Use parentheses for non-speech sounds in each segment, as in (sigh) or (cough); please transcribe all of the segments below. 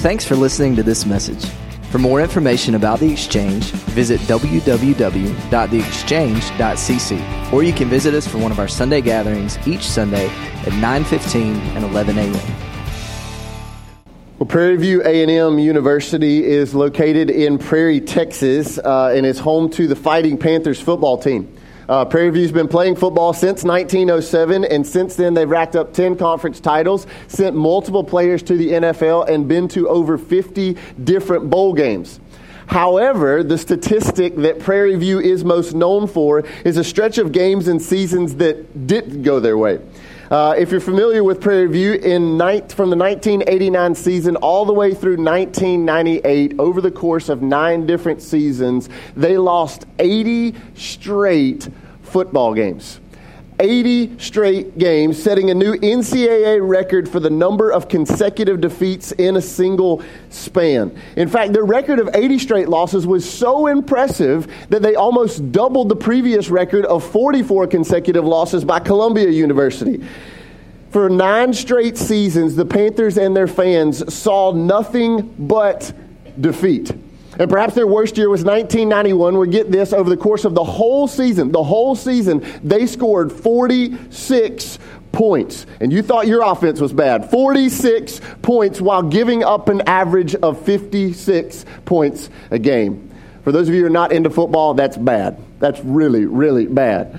Thanks for listening to this message. For more information about The Exchange, visit www.theexchange.cc or you can visit us for one of our Sunday gatherings each Sunday at 9:15 and 11 a.m. Well, Prairie View A&M University is located in Prairie, Texas, uh, and is home to the Fighting Panthers football team. Uh, Prairie View's been playing football since 1907, and since then they've racked up 10 conference titles, sent multiple players to the NFL, and been to over 50 different bowl games. However, the statistic that Prairie View is most known for is a stretch of games and seasons that didn't go their way. Uh, if you're familiar with Prairie View, in night, from the 1989 season all the way through 1998, over the course of nine different seasons, they lost 80 straight football games. 80 straight games, setting a new NCAA record for the number of consecutive defeats in a single span. In fact, their record of 80 straight losses was so impressive that they almost doubled the previous record of 44 consecutive losses by Columbia University. For nine straight seasons, the Panthers and their fans saw nothing but defeat. And perhaps their worst year was 1991, where get this, over the course of the whole season, the whole season, they scored 46 points. And you thought your offense was bad. 46 points while giving up an average of 56 points a game. For those of you who are not into football, that's bad. That's really, really bad.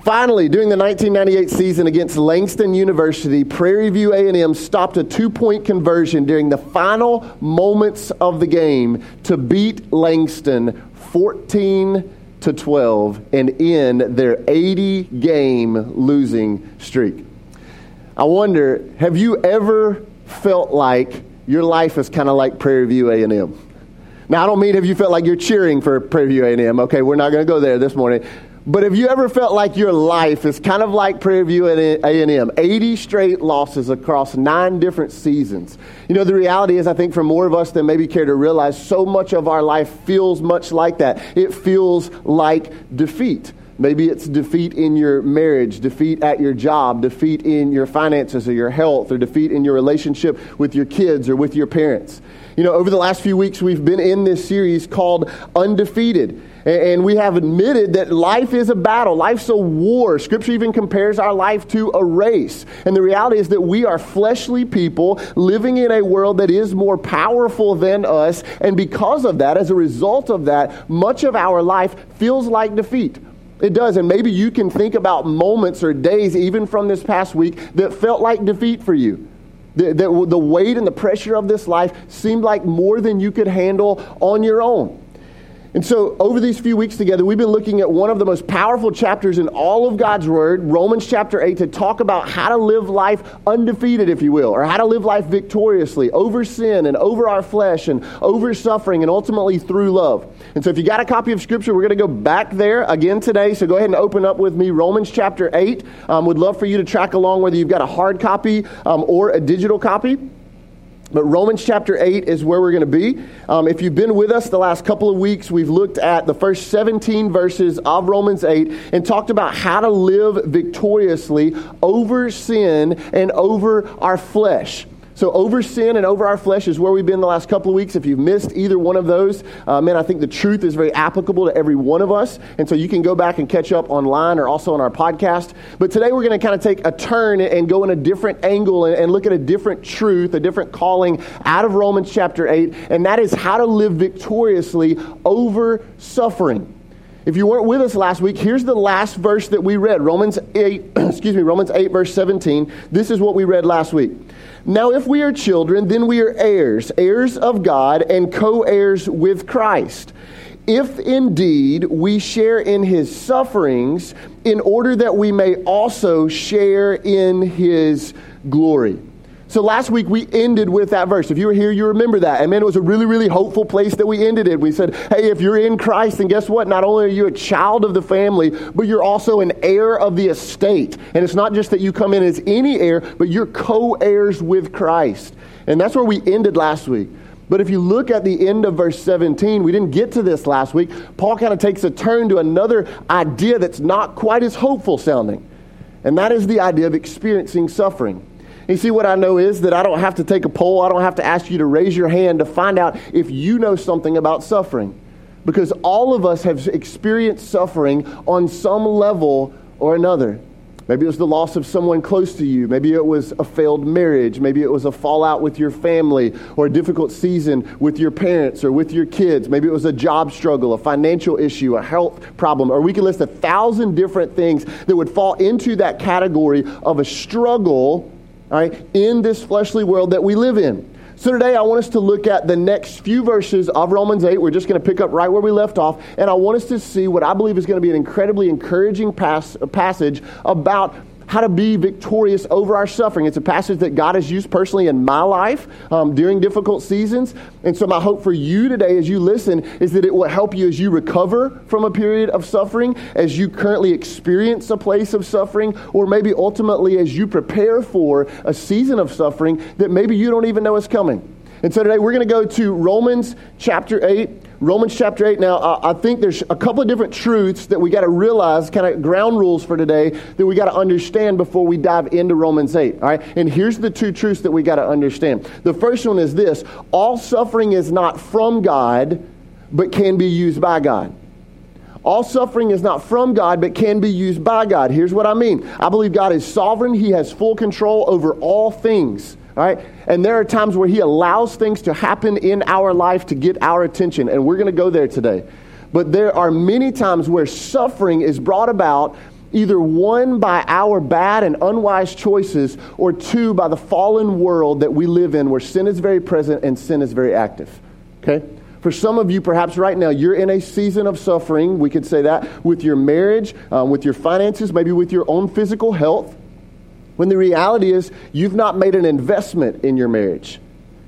Finally, during the 1998 season against Langston University, Prairie View A&M stopped a two-point conversion during the final moments of the game to beat Langston 14 to 12 and end their 80 game losing streak. I wonder, have you ever felt like your life is kind of like Prairie View A&M? Now, I don't mean have you felt like you're cheering for Prairie View A&M. Okay, we're not going to go there this morning. But have you ever felt like your life is kind of like Prairie View and A&M? 80 straight losses across nine different seasons. You know, the reality is, I think for more of us than maybe care to realize, so much of our life feels much like that. It feels like defeat. Maybe it's defeat in your marriage, defeat at your job, defeat in your finances or your health, or defeat in your relationship with your kids or with your parents. You know, over the last few weeks, we've been in this series called Undefeated. And we have admitted that life is a battle. Life's a war. Scripture even compares our life to a race. And the reality is that we are fleshly people living in a world that is more powerful than us. And because of that, as a result of that, much of our life feels like defeat. It does. And maybe you can think about moments or days, even from this past week, that felt like defeat for you. The, the, the weight and the pressure of this life seemed like more than you could handle on your own. And so, over these few weeks together, we've been looking at one of the most powerful chapters in all of God's Word, Romans chapter 8, to talk about how to live life undefeated, if you will, or how to live life victoriously over sin and over our flesh and over suffering and ultimately through love. And so, if you got a copy of Scripture, we're going to go back there again today. So, go ahead and open up with me Romans chapter 8. Um, would love for you to track along whether you've got a hard copy um, or a digital copy. But Romans chapter 8 is where we're going to be. Um, if you've been with us the last couple of weeks, we've looked at the first 17 verses of Romans 8 and talked about how to live victoriously over sin and over our flesh. So, over sin and over our flesh is where we've been the last couple of weeks. If you've missed either one of those, uh, man, I think the truth is very applicable to every one of us. And so you can go back and catch up online or also on our podcast. But today we're going to kind of take a turn and go in a different angle and, and look at a different truth, a different calling out of Romans chapter 8. And that is how to live victoriously over suffering. If you weren't with us last week, here's the last verse that we read. Romans 8, (clears throat) excuse me, Romans 8 verse 17. This is what we read last week. Now, if we are children, then we are heirs, heirs of God, and co heirs with Christ. If indeed we share in his sufferings, in order that we may also share in his glory. So last week we ended with that verse. If you were here, you remember that. And man, it was a really, really hopeful place that we ended it. We said, hey, if you're in Christ, then guess what? Not only are you a child of the family, but you're also an heir of the estate. And it's not just that you come in as any heir, but you're co heirs with Christ. And that's where we ended last week. But if you look at the end of verse 17, we didn't get to this last week. Paul kind of takes a turn to another idea that's not quite as hopeful sounding. And that is the idea of experiencing suffering. You see, what I know is that I don't have to take a poll, I don't have to ask you to raise your hand to find out if you know something about suffering. Because all of us have experienced suffering on some level or another. Maybe it was the loss of someone close to you. Maybe it was a failed marriage. Maybe it was a fallout with your family or a difficult season with your parents or with your kids. Maybe it was a job struggle, a financial issue, a health problem. Or we could list a thousand different things that would fall into that category of a struggle right, in this fleshly world that we live in. So today I want us to look at the next few verses of Romans 8. We're just going to pick up right where we left off, and I want us to see what I believe is going to be an incredibly encouraging pass, passage about how to be victorious over our suffering. It's a passage that God has used personally in my life um, during difficult seasons. And so, my hope for you today as you listen is that it will help you as you recover from a period of suffering, as you currently experience a place of suffering, or maybe ultimately as you prepare for a season of suffering that maybe you don't even know is coming. And so today we're going to go to Romans chapter 8. Romans chapter 8. Now, I think there's a couple of different truths that we got to realize, kind of ground rules for today, that we got to understand before we dive into Romans 8. All right? And here's the two truths that we got to understand. The first one is this all suffering is not from God, but can be used by God. All suffering is not from God, but can be used by God. Here's what I mean I believe God is sovereign, He has full control over all things. Right? And there are times where He allows things to happen in our life to get our attention, and we're going to go there today. But there are many times where suffering is brought about either one by our bad and unwise choices, or two by the fallen world that we live in where sin is very present and sin is very active. Okay? For some of you, perhaps right now, you're in a season of suffering, we could say that, with your marriage, um, with your finances, maybe with your own physical health. When the reality is, you've not made an investment in your marriage.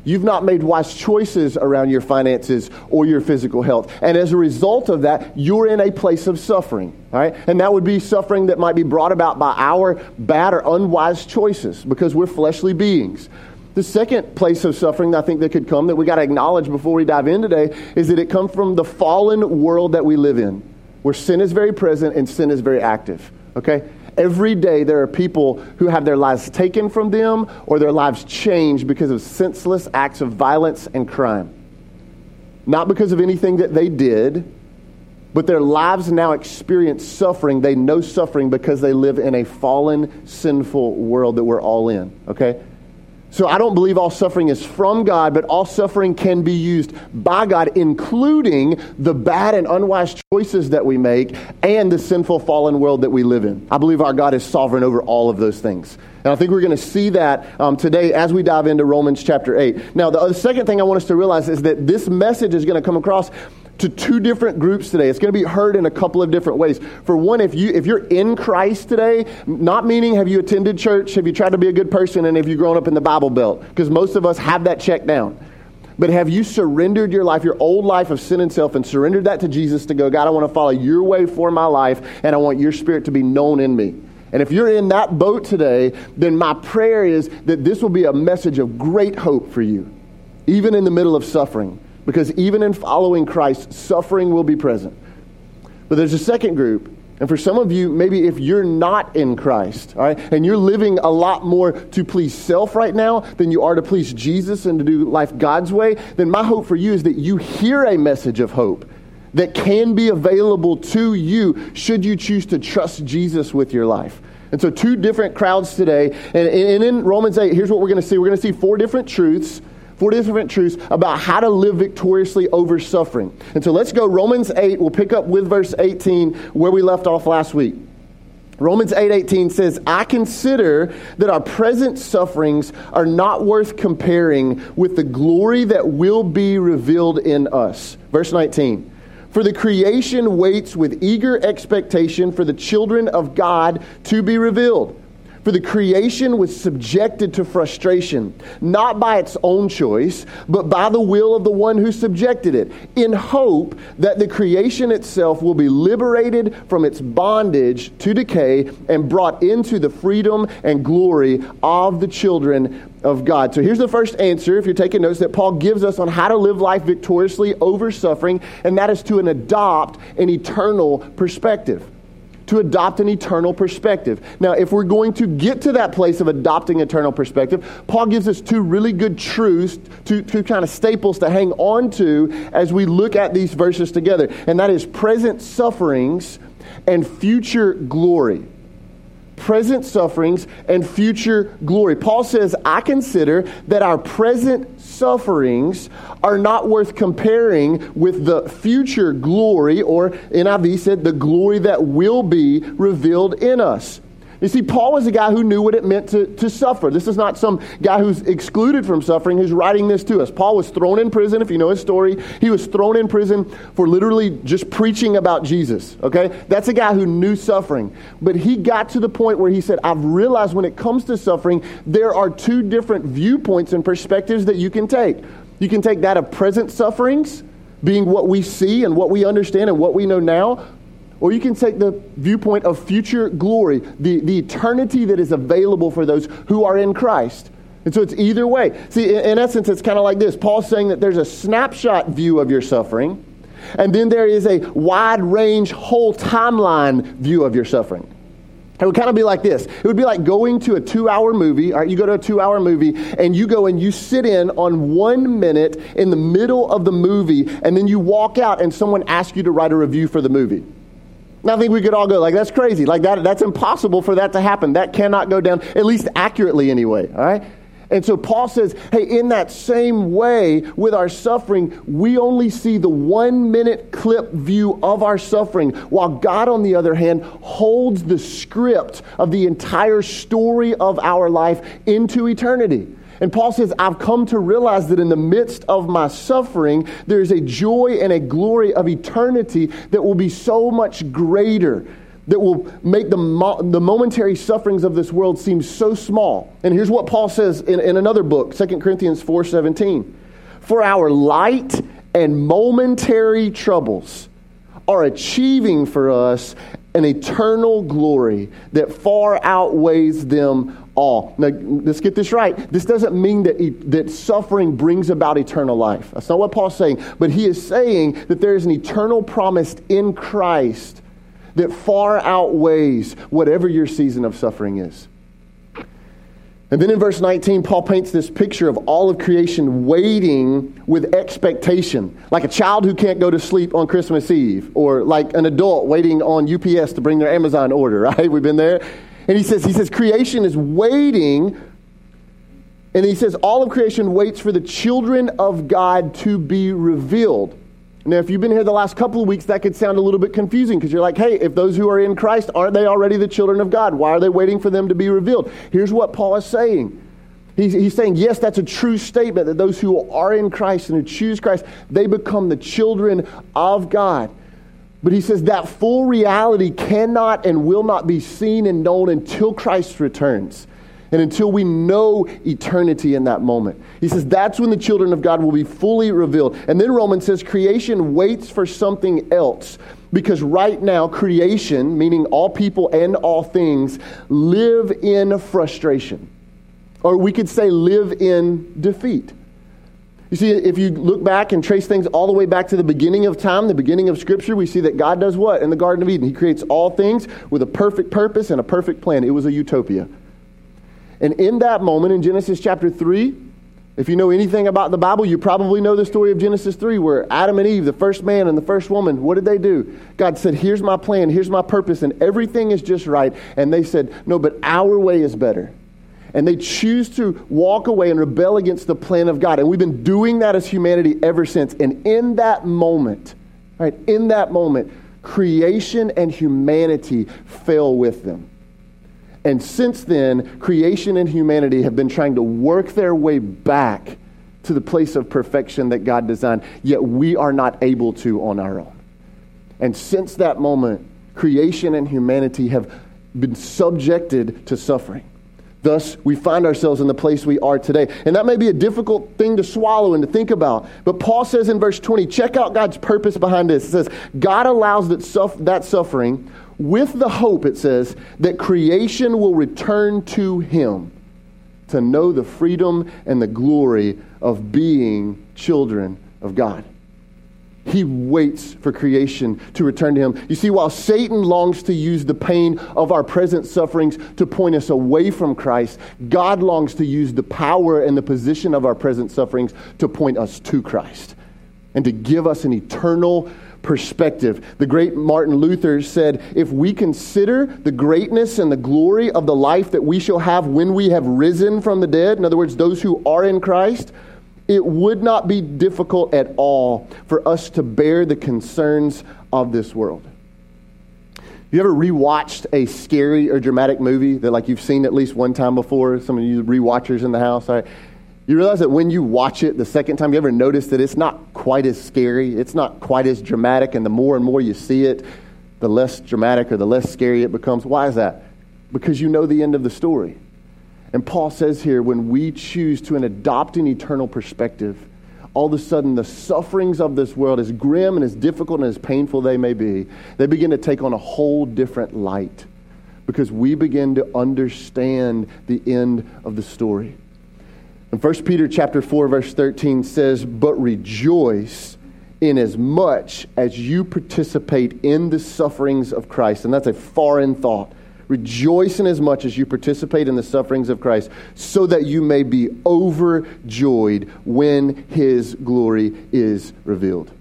You've not made wise choices around your finances or your physical health. And as a result of that, you're in a place of suffering. Right? And that would be suffering that might be brought about by our bad or unwise choices because we're fleshly beings. The second place of suffering I think that could come that we got to acknowledge before we dive in today is that it comes from the fallen world that we live in, where sin is very present and sin is very active. Okay? Every day, there are people who have their lives taken from them or their lives changed because of senseless acts of violence and crime. Not because of anything that they did, but their lives now experience suffering. They know suffering because they live in a fallen, sinful world that we're all in. Okay? So I don't believe all suffering is from God, but all suffering can be used by God, including the bad and unwise choices that we make and the sinful fallen world that we live in. I believe our God is sovereign over all of those things. And I think we're going to see that um, today as we dive into Romans chapter 8. Now, the, the second thing I want us to realize is that this message is going to come across to two different groups today. It's going to be heard in a couple of different ways. For one, if you if you're in Christ today, not meaning have you attended church, have you tried to be a good person, and have you grown up in the Bible Belt? Because most of us have that checked down. But have you surrendered your life, your old life of sin and self, and surrendered that to Jesus to go, God, I want to follow your way for my life, and I want your spirit to be known in me. And if you're in that boat today, then my prayer is that this will be a message of great hope for you, even in the middle of suffering because even in following Christ, suffering will be present. But there's a second group. And for some of you, maybe if you're not in Christ, all right, and you're living a lot more to please self right now than you are to please Jesus and to do life God's way, then my hope for you is that you hear a message of hope that can be available to you should you choose to trust Jesus with your life. And so, two different crowds today. And, in Romans 8, here's what we're going to see we're going to see four different truths four different truths about how to live victoriously over suffering. And so let's go Romans 8. We'll pick up with verse 18 where we left off last week. Romans 8:18 says, "I consider that our present sufferings are not worth comparing with the glory that will be revealed in us." Verse 19. For the creation waits with eager expectation for the children of God to be revealed. For the creation was subjected to frustration, not by its own choice, but by the will of the one who subjected it, in hope that the creation itself will be liberated from its bondage to decay and brought into the freedom and glory of the children of God. So here's the first answer, if you're taking notes, that Paul gives us on how to live life victoriously over suffering, and that is to an adopt an eternal perspective to adopt an eternal perspective. Now, if we're going to get to that place of adopting eternal perspective, Paul gives us two really good truths, two, two kind of staples to hang on to as we look at these verses together. And that is present sufferings and future glory present sufferings and future glory. Paul says, I consider that our present sufferings are not worth comparing with the future glory, or NIV said, the glory that will be revealed in us. You see, Paul was a guy who knew what it meant to, to suffer. This is not some guy who's excluded from suffering who's writing this to us. Paul was thrown in prison, if you know his story. He was thrown in prison for literally just preaching about Jesus, okay? That's a guy who knew suffering. But he got to the point where he said, I've realized when it comes to suffering, there are two different viewpoints and perspectives that you can take. You can take that of present sufferings, being what we see and what we understand and what we know now, or you can take the viewpoint of future glory, the, the eternity that is available for those who are in Christ. And so it's either way. See, in, in essence, it's kind of like this Paul's saying that there's a snapshot view of your suffering, and then there is a wide range, whole timeline view of your suffering. It would kind of be like this. It would be like going to a two hour movie. All right, you go to a two hour movie and you go and you sit in on one minute in the middle of the movie, and then you walk out and someone asks you to write a review for the movie. I think we could all go, like, that's crazy. Like, that, that's impossible for that to happen. That cannot go down, at least accurately anyway. All right? And so Paul says, hey, in that same way with our suffering, we only see the one minute clip view of our suffering, while God, on the other hand, holds the script of the entire story of our life into eternity. And Paul says, I've come to realize that in the midst of my suffering, there's a joy and a glory of eternity that will be so much greater, that will make the, mo- the momentary sufferings of this world seem so small. And here's what Paul says in, in another book, 2 Corinthians 4.17. For our light and momentary troubles are achieving for us an eternal glory that far outweighs them all. Now, let's get this right. This doesn't mean that, that suffering brings about eternal life. That's not what Paul's saying. But he is saying that there is an eternal promise in Christ that far outweighs whatever your season of suffering is. And then in verse 19, Paul paints this picture of all of creation waiting with expectation, like a child who can't go to sleep on Christmas Eve, or like an adult waiting on UPS to bring their Amazon order, (laughs) right? We've been there. And he says, he says, creation is waiting. And he says, all of creation waits for the children of God to be revealed. Now, if you've been here the last couple of weeks, that could sound a little bit confusing because you're like, hey, if those who are in Christ, aren't they already the children of God? Why are they waiting for them to be revealed? Here's what Paul is saying. He's, he's saying, yes, that's a true statement that those who are in Christ and who choose Christ, they become the children of God. But he says that full reality cannot and will not be seen and known until Christ returns and until we know eternity in that moment. He says that's when the children of God will be fully revealed. And then Romans says creation waits for something else because right now, creation, meaning all people and all things, live in frustration. Or we could say live in defeat. You see, if you look back and trace things all the way back to the beginning of time, the beginning of Scripture, we see that God does what in the Garden of Eden? He creates all things with a perfect purpose and a perfect plan. It was a utopia. And in that moment, in Genesis chapter 3, if you know anything about the Bible, you probably know the story of Genesis 3, where Adam and Eve, the first man and the first woman, what did they do? God said, Here's my plan, here's my purpose, and everything is just right. And they said, No, but our way is better and they choose to walk away and rebel against the plan of God. And we've been doing that as humanity ever since. And in that moment, right, in that moment, creation and humanity fell with them. And since then, creation and humanity have been trying to work their way back to the place of perfection that God designed, yet we are not able to on our own. And since that moment, creation and humanity have been subjected to suffering. Thus, we find ourselves in the place we are today. And that may be a difficult thing to swallow and to think about. But Paul says in verse 20, check out God's purpose behind this. It says, God allows that, suff- that suffering with the hope, it says, that creation will return to Him to know the freedom and the glory of being children of God. He waits for creation to return to him. You see, while Satan longs to use the pain of our present sufferings to point us away from Christ, God longs to use the power and the position of our present sufferings to point us to Christ and to give us an eternal perspective. The great Martin Luther said, If we consider the greatness and the glory of the life that we shall have when we have risen from the dead, in other words, those who are in Christ, it would not be difficult at all for us to bear the concerns of this world. You ever rewatched a scary or dramatic movie that like you've seen at least one time before? Some of you rewatchers in the house, right? You realize that when you watch it the second time, you ever notice that it's not quite as scary, it's not quite as dramatic, and the more and more you see it, the less dramatic or the less scary it becomes. Why is that? Because you know the end of the story. And Paul says here when we choose to adopt an eternal perspective, all of a sudden the sufferings of this world, as grim and as difficult and as painful they may be, they begin to take on a whole different light because we begin to understand the end of the story. And 1 Peter chapter 4 verse 13 says, "But rejoice in as much as you participate in the sufferings of Christ." And that's a foreign thought. Rejoice in as much as you participate in the sufferings of Christ, so that you may be overjoyed when his glory is revealed.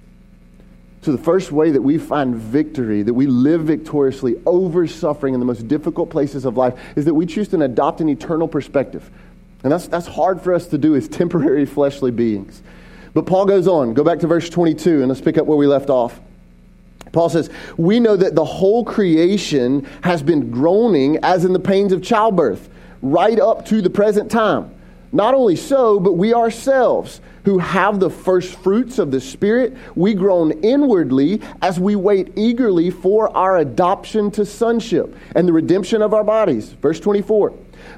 So, the first way that we find victory, that we live victoriously over suffering in the most difficult places of life, is that we choose to adopt an eternal perspective. And that's, that's hard for us to do as (laughs) temporary fleshly beings. But Paul goes on. Go back to verse 22 and let's pick up where we left off. Paul says, We know that the whole creation has been groaning as in the pains of childbirth, right up to the present time. Not only so, but we ourselves, who have the first fruits of the Spirit, we groan inwardly as we wait eagerly for our adoption to sonship and the redemption of our bodies. Verse 24.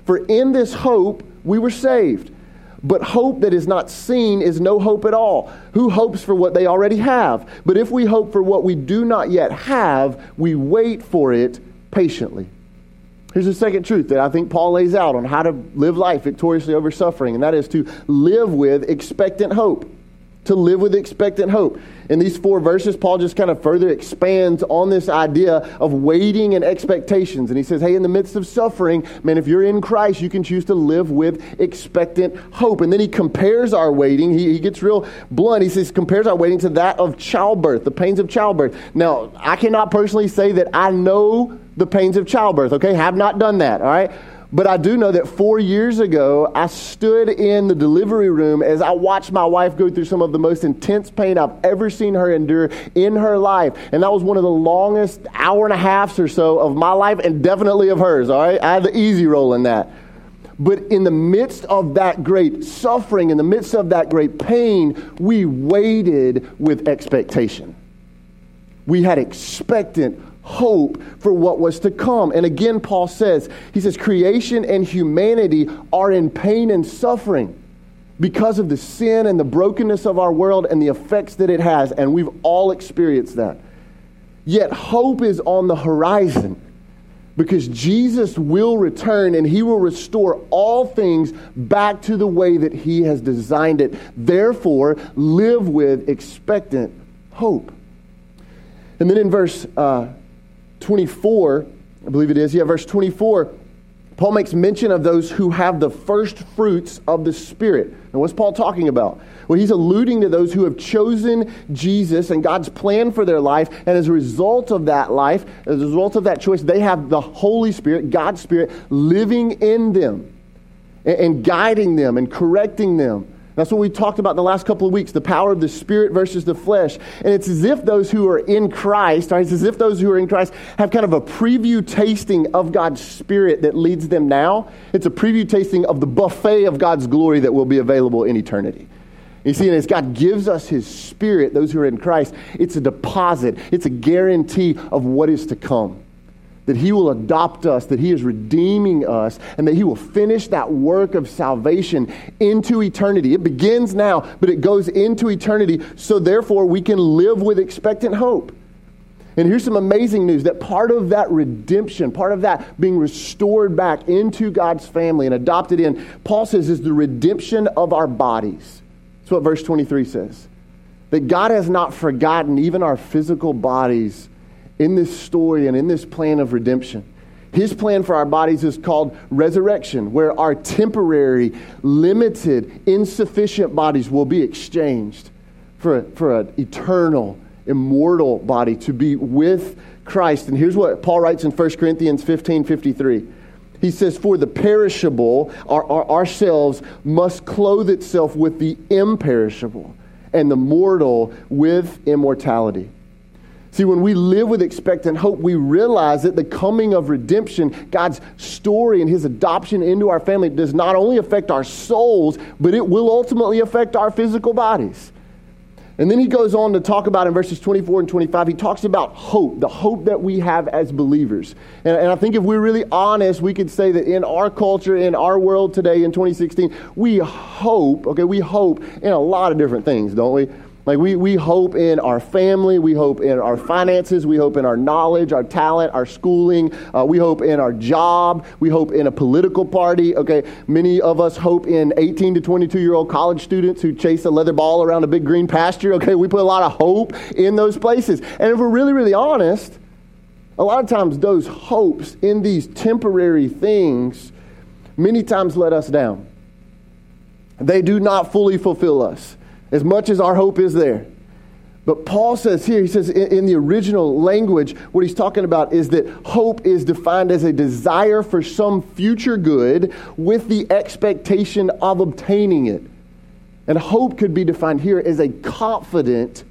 For in this hope we were saved. But hope that is not seen is no hope at all. Who hopes for what they already have? But if we hope for what we do not yet have, we wait for it patiently. Here's the second truth that I think Paul lays out on how to live life victoriously over suffering, and that is to live with expectant hope to live with expectant hope. In these four verses, Paul just kind of further expands on this idea of waiting and expectations. And he says, hey, in the midst of suffering, man, if you're in Christ, you can choose to live with expectant hope. And then he compares our waiting. He, he gets real blunt. He says, compares our waiting to that of childbirth, the pains of childbirth. Now, I cannot personally say that I know the pains of childbirth, okay? Have not done that, all right? But I do know that four years ago, I stood in the delivery room as I watched my wife go through some of the most intense pain I've ever seen her endure in her life. And that was one of the longest hour and a halfs or so of my life and definitely of hers, all right? I had the easy role in that. But in the midst of that great suffering, in the midst of that great pain, we waited with expectation. We had expectant hope for what was to come. And again, Paul says, he says, creation and humanity are in pain and suffering because of the sin and the brokenness of our world and the effects that it has. And we've all experienced that. Yet hope is on the horizon because Jesus will return and he will restore all things back to the way that he has designed it. Therefore, live with expectant hope. And then in verse uh, 24, I believe it is, yeah, verse 24, Paul makes mention of those who have the first fruits of the Spirit. And what's Paul talking about? Well, he's alluding to those who have chosen Jesus and God's plan for their life. And as a result of that life, as a result of that choice, they have the Holy Spirit, God's Spirit, living in them and, and guiding them and correcting them that's what we talked about in the last couple of weeks the power of the spirit versus the flesh. And it's as if those who are in Christ, right, it's as if those who are in Christ have kind of a preview tasting of God's spirit that leads them now. It's a preview tasting of the buffet of God's glory that will be available in eternity. You see, and as God gives us His Spirit, those who are in Christ, it's a deposit, it's a guarantee of what is to come that He will adopt us, that He is redeeming us, and that He will finish that work of salvation into eternity. It begins now, but it goes into eternity, so therefore we can live with expectant hope. And here's some amazing news that part of that redemption, part of that being restored back into God's family and adopted in, Paul says, is the redemption of our bodies. That's what verse 23 says. that God has not forgotten even our physical bodies in this story and in this plan of redemption. His plan for our bodies is called resurrection, where our temporary, limited, insufficient bodies will be exchanged for, for an eternal, immortal body to be with Christ. And here's what Paul writes in 1 Corinthians 15 53. He says, For the perishable, our, our, ourselves must clothe itself with the imperishable, and the mortal with immortality. See, when we live with expectant hope, we realize that the coming of redemption, God's story and his adoption into our family, does not only affect our souls, but it will ultimately affect our physical bodies. And then he goes on to talk about in verses 24 and 25, he talks about hope, the hope that we have as believers. And, and, I think if we're really honest, we could say that in our culture, in our world today, in 2016, we hope, okay, we hope in a lot of different things, don't we? Like we, we hope in our family, we hope in our finances, we hope in our knowledge, our talent, our schooling, uh, we hope in our job, we hope in a political party. Okay, many of us hope in 18 to 22 year old college students who chase a leather ball around a big green pasture. Okay, we put a lot of hope in those places. And if we're really, really honest, a lot of times those hopes in these temporary things many times let us down. They do not fully fulfill us as much as our hope is there. But Paul says here, he says in, the original language, what he's talking about is that hope is defined as a desire for some future good with the expectation of obtaining it. And hope could be defined here as a confident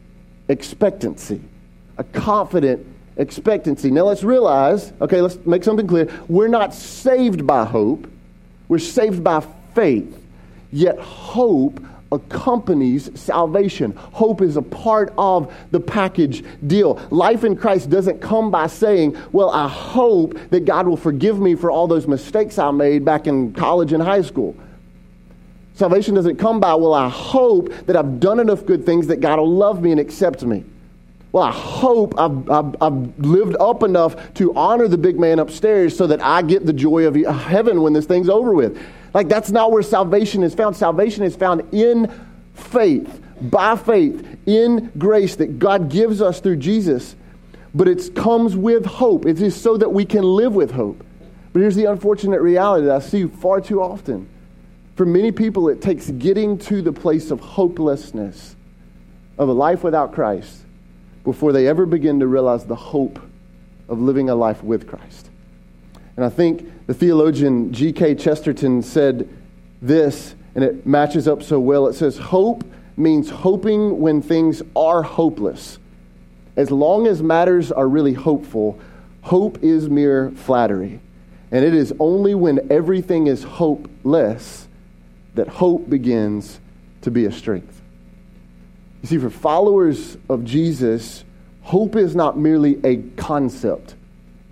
expectancy. A confident expectancy. Now let's realize, okay, let's make something clear. We're not saved by hope, we're saved by faith. Yet hope accompanies salvation. Hope is a part of the package deal. Life in Christ doesn't come by saying, Well, I hope that God will forgive me for all those mistakes I made back in college and high school. Salvation doesn't come by, Well, I hope that I've done enough good things that God will love me and accept me. Well, I hope I've, I've, I've, lived up enough to honor the big man upstairs so that I get the joy of heaven when this thing's over with. Like, that's not where salvation is found. Salvation is found in faith, by faith, in grace that God gives us through Jesus. But it comes with hope. It is so that we can live with hope. But here's the unfortunate reality that I see far too often. For many people, it takes getting to the place of hopelessness, of a life without Christ, before they ever begin to realize the hope of living a life with Christ. And I think the theologian G.K. Chesterton said this, and it matches up so well. It says, Hope means hoping when things are hopeless. As long as matters are really hopeful, hope is mere flattery. And it is only when everything is hopeless that hope begins to be a strength. You see, for followers of Jesus, hope is not merely a concept.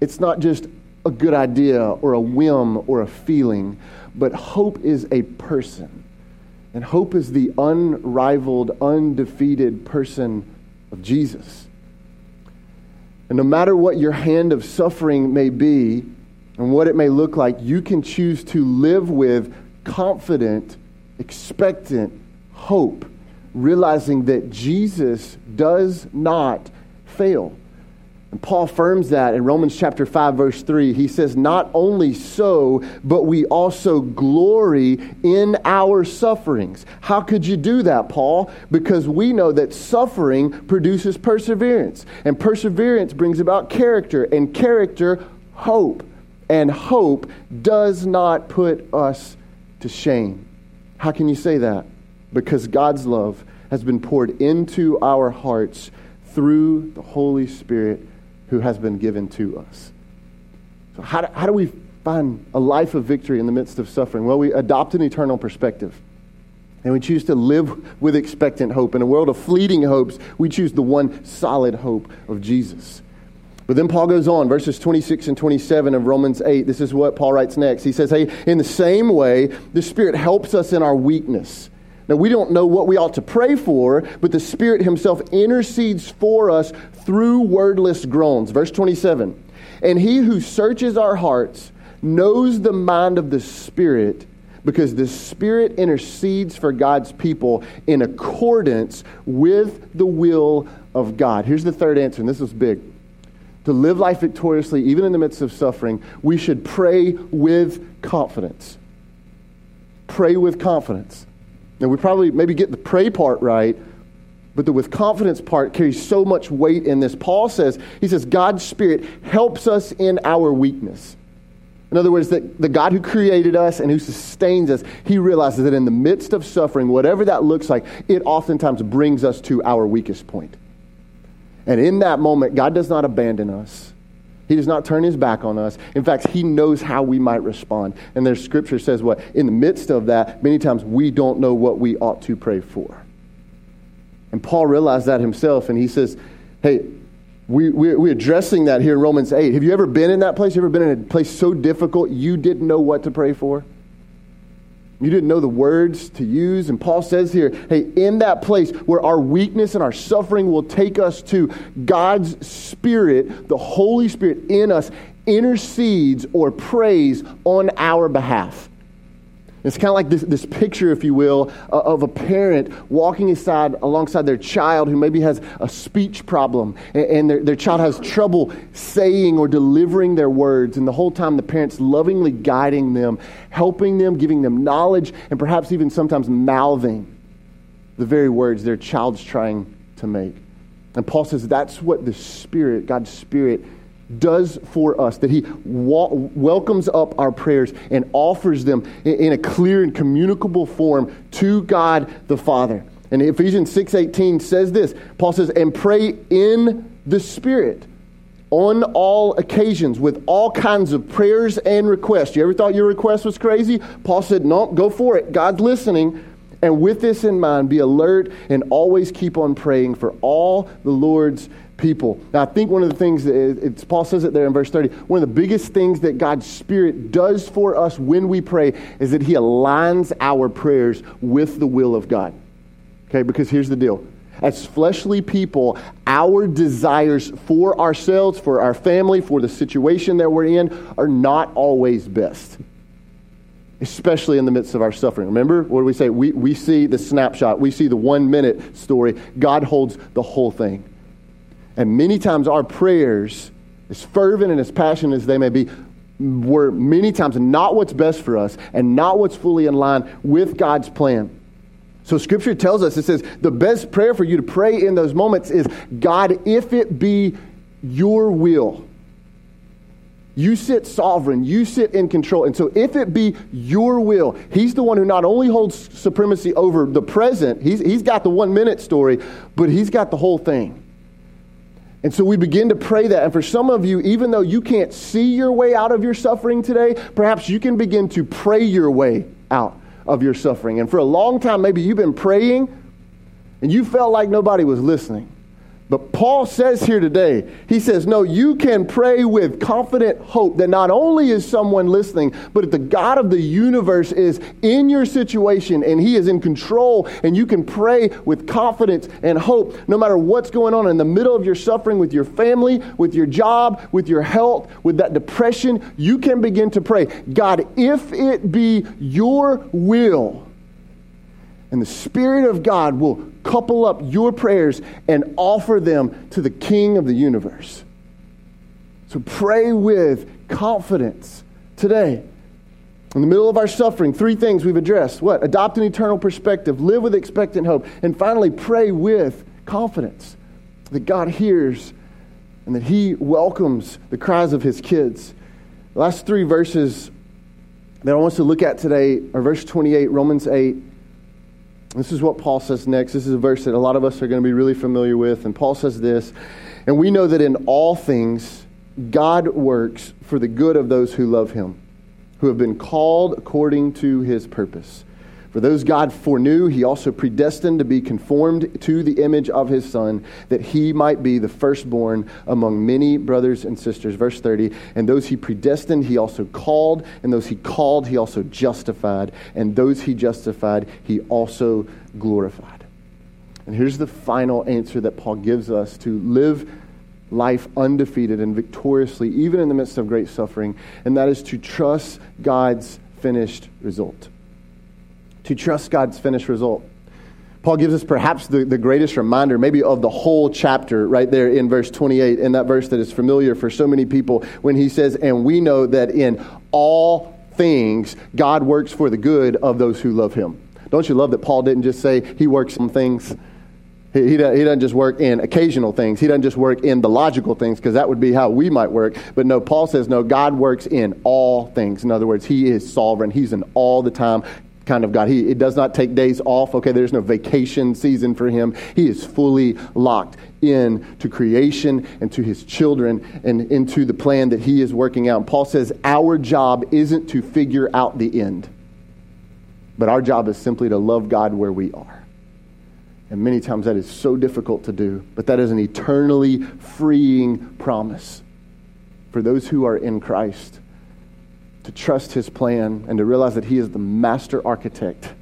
It's not just a good idea or a whim or a feeling, but hope is a person. And hope is the unrivaled, undefeated person of Jesus. And no matter what your hand of suffering may be and what it may look like, you can choose to live with confident, expectant hope, realizing that Jesus does not fail. And Paul affirms that in Romans chapter 5 verse 3. He says, "Not only so, but we also glory in our sufferings." How could you do that, Paul? Because we know that suffering produces perseverance, and perseverance brings about character, and character hope. And hope does not put us to shame. How can you say that? Because God's love has been poured into our hearts through the Holy Spirit who has been given to us. So, how do, how do we find a life of victory in the midst of suffering? Well, we adopt an eternal perspective. And we choose to live with expectant hope. In a world of fleeting hopes, we choose the one solid hope of Jesus. But then Paul goes on, verses 26 and 27 of Romans 8. This is what Paul writes next. He says, Hey, in the same way, the Spirit helps us in our weakness. Now, we don't know what we ought to pray for, but the Spirit Himself intercedes for us through wordless groans. Verse 27 And He who searches our hearts knows the mind of the Spirit because the Spirit intercedes for God's people in accordance with the will of God. Here's the third answer, and this is big. To live life victoriously, even in the midst of suffering, we should pray with confidence. Pray with confidence. Now, we probably maybe get the pray part right, but the with confidence part carries so much weight in this. Paul says, he says, God's Spirit helps us in our weakness. In other words, that the God who created us and who sustains us, he realizes that in the midst of suffering, whatever that looks like, it oftentimes brings us to our weakest point. And in that moment, God does not abandon us. He does not turn his back on us. In fact, he knows how we might respond. And there's scripture says what? In the midst of that, many times we don't know what we ought to pray for. And Paul realized that himself, and he says, Hey, we, we, we're addressing that here in Romans 8. Have you ever been in that place? You ever been in a place so difficult you didn't know what to pray for? You didn't know the words to use. And Paul says here, hey, in that place where our weakness and our suffering will take us to, God's Spirit, the Holy Spirit in us, intercedes or prays on our behalf. It's kind of like this, this picture, if you will, of a parent walking aside, alongside their child who maybe has a speech problem and, and their, their child has trouble saying or delivering their words. And the whole time, the parent's lovingly guiding them, helping them, giving them knowledge, and perhaps even sometimes mouthing the very words their child's trying to make. And Paul says that's what the Spirit, God's Spirit, does for us, that He wa- welcomes up our prayers and offers them in, in a clear and communicable form to God the Father. And Ephesians 6:18 says this. Paul says, "And pray in the Spirit." on all occasions with all kinds of prayers and requests. You ever thought your request was crazy? Paul said, No, go for it. God's listening. And with this in mind, be alert and always keep on praying for all the Lord's people. Now, I think one of the things that Paul says it there in verse 30, one of the biggest things that God's Spirit does for us when we pray is that He aligns our prayers with the will of God. Okay, because here's the deal. As fleshly people, our desires for ourselves, for our family, for the situation that we're in are not always best especially in the midst of our suffering. Remember, what do we say? We, we see the snapshot, we see the one minute story. God holds the whole thing. And many times our prayers, as fervent and as passionate as they may be, were many times not what's best for us and not what's fully in line with God's plan. So scripture tells us, it says, the best prayer for you to pray in those moments is, God, if it be your will. You sit sovereign. You sit in control. And so, if it be your will, He's the one who not only holds supremacy over the present, He's, he's got the one minute story, but He's got the whole thing. And so we begin to pray that. And for some of you, even though you can't see your way out of your suffering today, perhaps you can begin to pray your way out of your suffering. And for a long time, maybe you've been praying and you felt like nobody was listening. But Paul says here today, he says, No, you can pray with confident hope that not only is someone listening, but that the God of the universe is in your situation and he is in control. And you can pray with confidence and hope no matter what's going on in the middle of your suffering with your family, with your job, with your health, with that depression. You can begin to pray, God, if it be your will, and the Spirit of God will couple up your prayers and offer them to the King of the universe. So pray with confidence today. In the middle of our suffering, three things we've addressed. What? Adopt an eternal perspective, live with expectant hope, and finally, pray with confidence that God hears and that He welcomes the cries of His kids. The last three verses that I want us to look at today are verse 28, Romans 8, this is what Paul says next. This is a verse that a lot of us are going to be really familiar with. And Paul says this And we know that in all things, God works for the good of those who love him, who have been called according to his purpose. For those God foreknew, he also predestined to be conformed to the image of his Son, that he might be the firstborn among many brothers and sisters. Verse 30 And those he predestined, he also called, and those he called, he also justified, and those he justified, he also glorified. And here's the final answer that Paul gives us to live life undefeated and victoriously, even in the midst of great suffering, and that is to trust God's finished result. To trust God's finished result. Paul gives us perhaps the, the greatest reminder, maybe of the whole chapter, right there in verse 28, in that verse that is familiar for so many people, when he says, And we know that in all things God works for the good of those who love him. Don't you love that Paul didn't just say he works some things? He, he, doesn't just work in occasional things. He doesn't just work in the logical things, because that would be how we might work. But no, Paul says, no, God works in all things. In other words, he is sovereign. He's an all the time kind of God. He it does not take days off. Okay, there's no vacation season for him. He is fully locked in to creation and to his children and into the plan that he is working out. And Paul says our job isn't to figure out the end, but our job is simply to love God where we are. And many times that is so difficult to do, but that is an eternally freeing promise for those who are in Christ to trust his plan and to realize that he is the master architect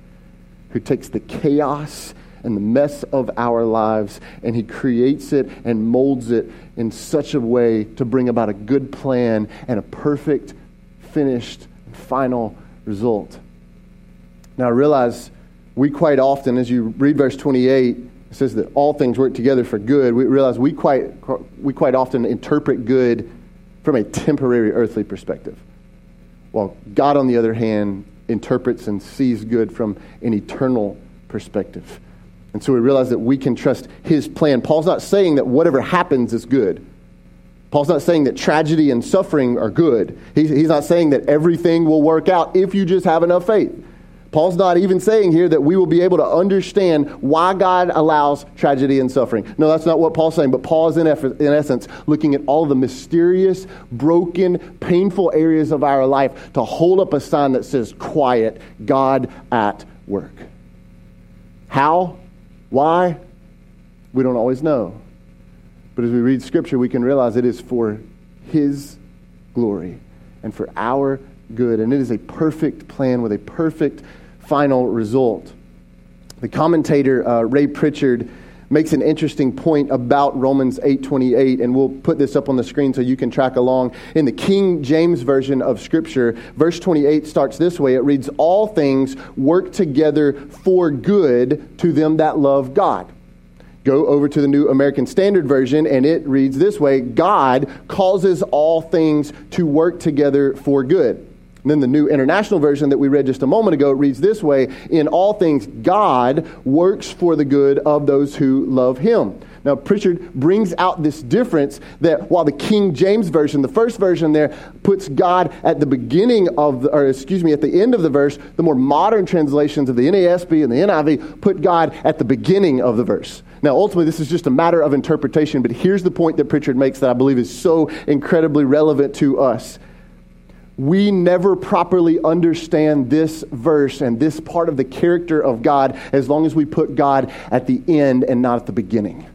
who takes the chaos and the mess of our lives and he creates it and molds it in such a way to bring about a good plan and a perfect, finished, final result. Now, I realize we quite often, as you read verse 28, it says that all things work together for good. We realize we quite, we quite often interpret good from a temporary earthly perspective. While God, on the other hand, interprets and sees good from an eternal perspective. And so we realize that we can trust his plan. Paul's not saying that whatever happens is good. Paul's not saying that tragedy and suffering are good. He's, he's not saying that everything will work out if you just have enough faith. Paul's not even saying here that we will be able to understand why God allows tragedy and suffering. No, that's not what Paul's saying, but Paul is in, in essence looking at all the mysterious, broken, painful areas of our life to hold up a sign that says, Quiet, God at work. How? Why? We don't always know. But as we read Scripture, we can realize it is for His glory and for our good. And it is a perfect plan with a perfect final result. The commentator, uh, Ray Pritchard, makes an interesting point about Romans 8:28 and we'll put this up on the screen so you can track along. In the King James version of scripture, verse 28 starts this way. It reads all things work together for good to them that love God. Go over to the New American Standard Version and it reads this way, God causes all things to work together for good. And then the New International Version that we read just a moment ago reads this way In all things, God works for the good of those who love him. Now, Pritchard brings out this difference that while the King James Version, the first version there, puts God at the beginning of, the, or excuse me, at the end of the verse, the more modern translations of the NASB and the NIV put God at the beginning of the verse. Now, ultimately, this is just a matter of interpretation, but here's the point that Pritchard makes that I believe is so incredibly relevant to us we never properly understand this verse and this part of the character of God as long as we put God at the end and not at the beginning.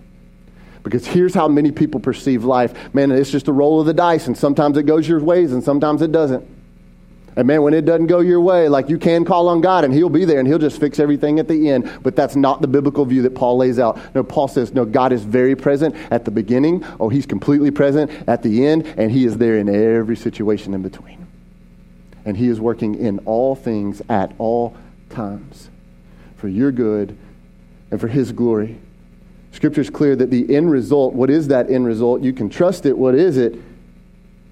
Because here's how many people perceive life. Man, it's just a roll of the dice, and sometimes it goes your ways and sometimes it doesn't. And man, when it doesn't go your way, like you can call on God and He'll be there and He'll just fix everything at the end. But that's not the biblical view that Paul lays out. No, Paul says, no, God is very present at the beginning. Oh, He's completely present at the end, and He is there in every situation in between and He is working in all things at all times for your good and for His glory. Scripture is clear that the end result, what is that end result? You can trust it. What is it?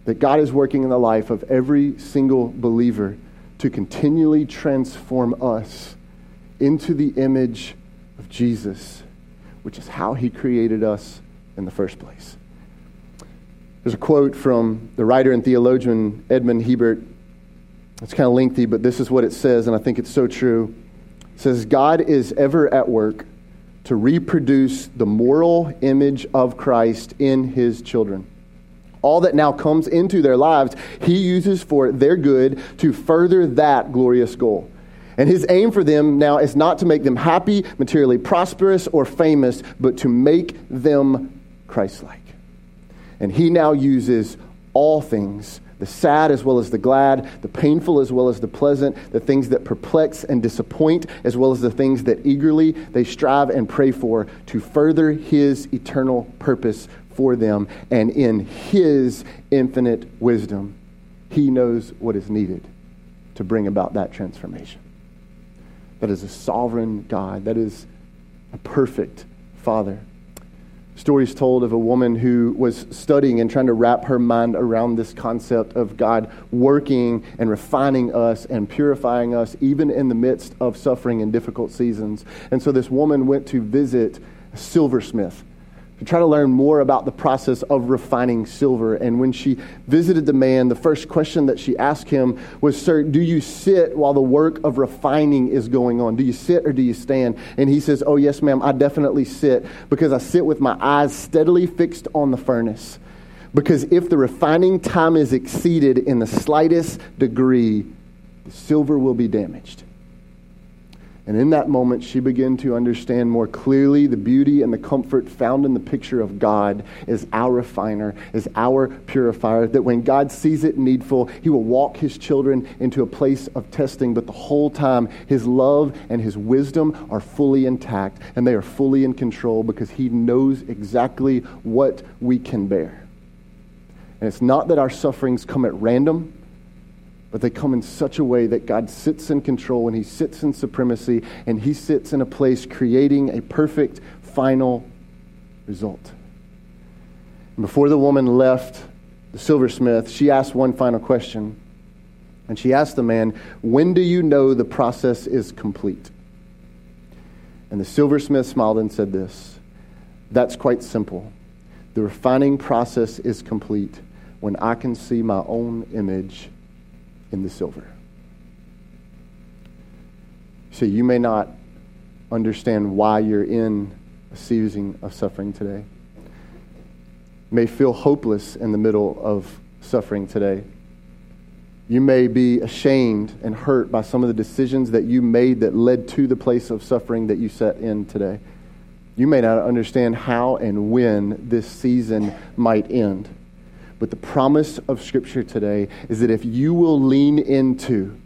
That God is working in the life of every single believer to continually transform us into the image of Jesus, which is how He created us in the first place. There's a quote from the writer and theologian Edmond Hiebert it's kind of lengthy, but this is what it says, and I think it's so true. It says, God is ever at work to reproduce the moral image of Christ in his children. All that now comes into their lives, he uses for their good to further that glorious goal. And his aim for them now is not to make them happy, materially prosperous, or famous, but to make them Christ like. And he now uses all things the sad as well as the glad, the painful as well as the pleasant, the things that perplex and disappoint, as well as the things that eagerly they strive and pray for to further His eternal purpose for them. And in His infinite wisdom, He knows what is needed to bring about that transformation. that is a sovereign God, that is a perfect Father. Stories told of a woman who was studying and trying to wrap her mind around this concept of God working and refining us and purifying us, even in the midst of suffering and difficult seasons. And so this woman went to visit a silversmith to try to learn more about the process of refining silver. And when she visited the man, the first question that she asked him was, Sir, do you sit while the work of refining is going on? Do you sit or do you stand? And he says, Oh, yes, ma'am, I definitely sit because I sit with my eyes steadily fixed on the furnace. Because if the refining time is exceeded in the slightest degree, the silver will be damaged. And in that moment, she began to understand more clearly the beauty and the comfort found in the picture of God as our refiner, as our purifier. That when God sees it needful, He will walk His children into a place of testing, but the whole time, His love and His wisdom are fully intact and they are fully in control because He knows exactly what we can bear. And it's not that our sufferings come at random but they come in such a way that God sits in control and He sits in supremacy and He sits in a place creating a perfect final result. And before the woman left the silversmith, she asked one final question. And she asked the man, When do you know the process is complete? And the silversmith smiled and said this That's quite simple. The refining process is complete when I can see my own image in the silver. So you may not understand why you're in a season of suffering today. You may feel hopeless in the middle of suffering today. You may be ashamed and hurt by some of the decisions that you made that led to the place of suffering that you set in today. You may not understand how and when this season might end. But the promise of Scripture today is that if you will lean into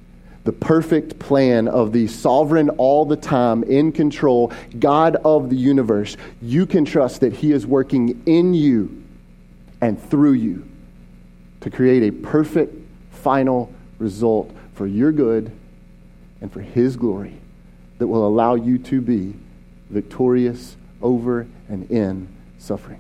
the perfect plan of the sovereign, all the time, in control, God of the universe, you can trust that He is working in you and through you to create a perfect final result for your good and for His glory that will allow you to be victorious over and in suffering.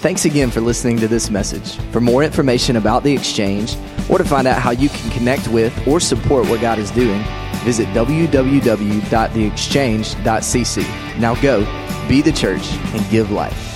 Thanks again for listening to this message. For more information about the exchange, or to find out how you can connect with or support what God is doing, visit www.theexchange.cc. Now go, be the church, and give life.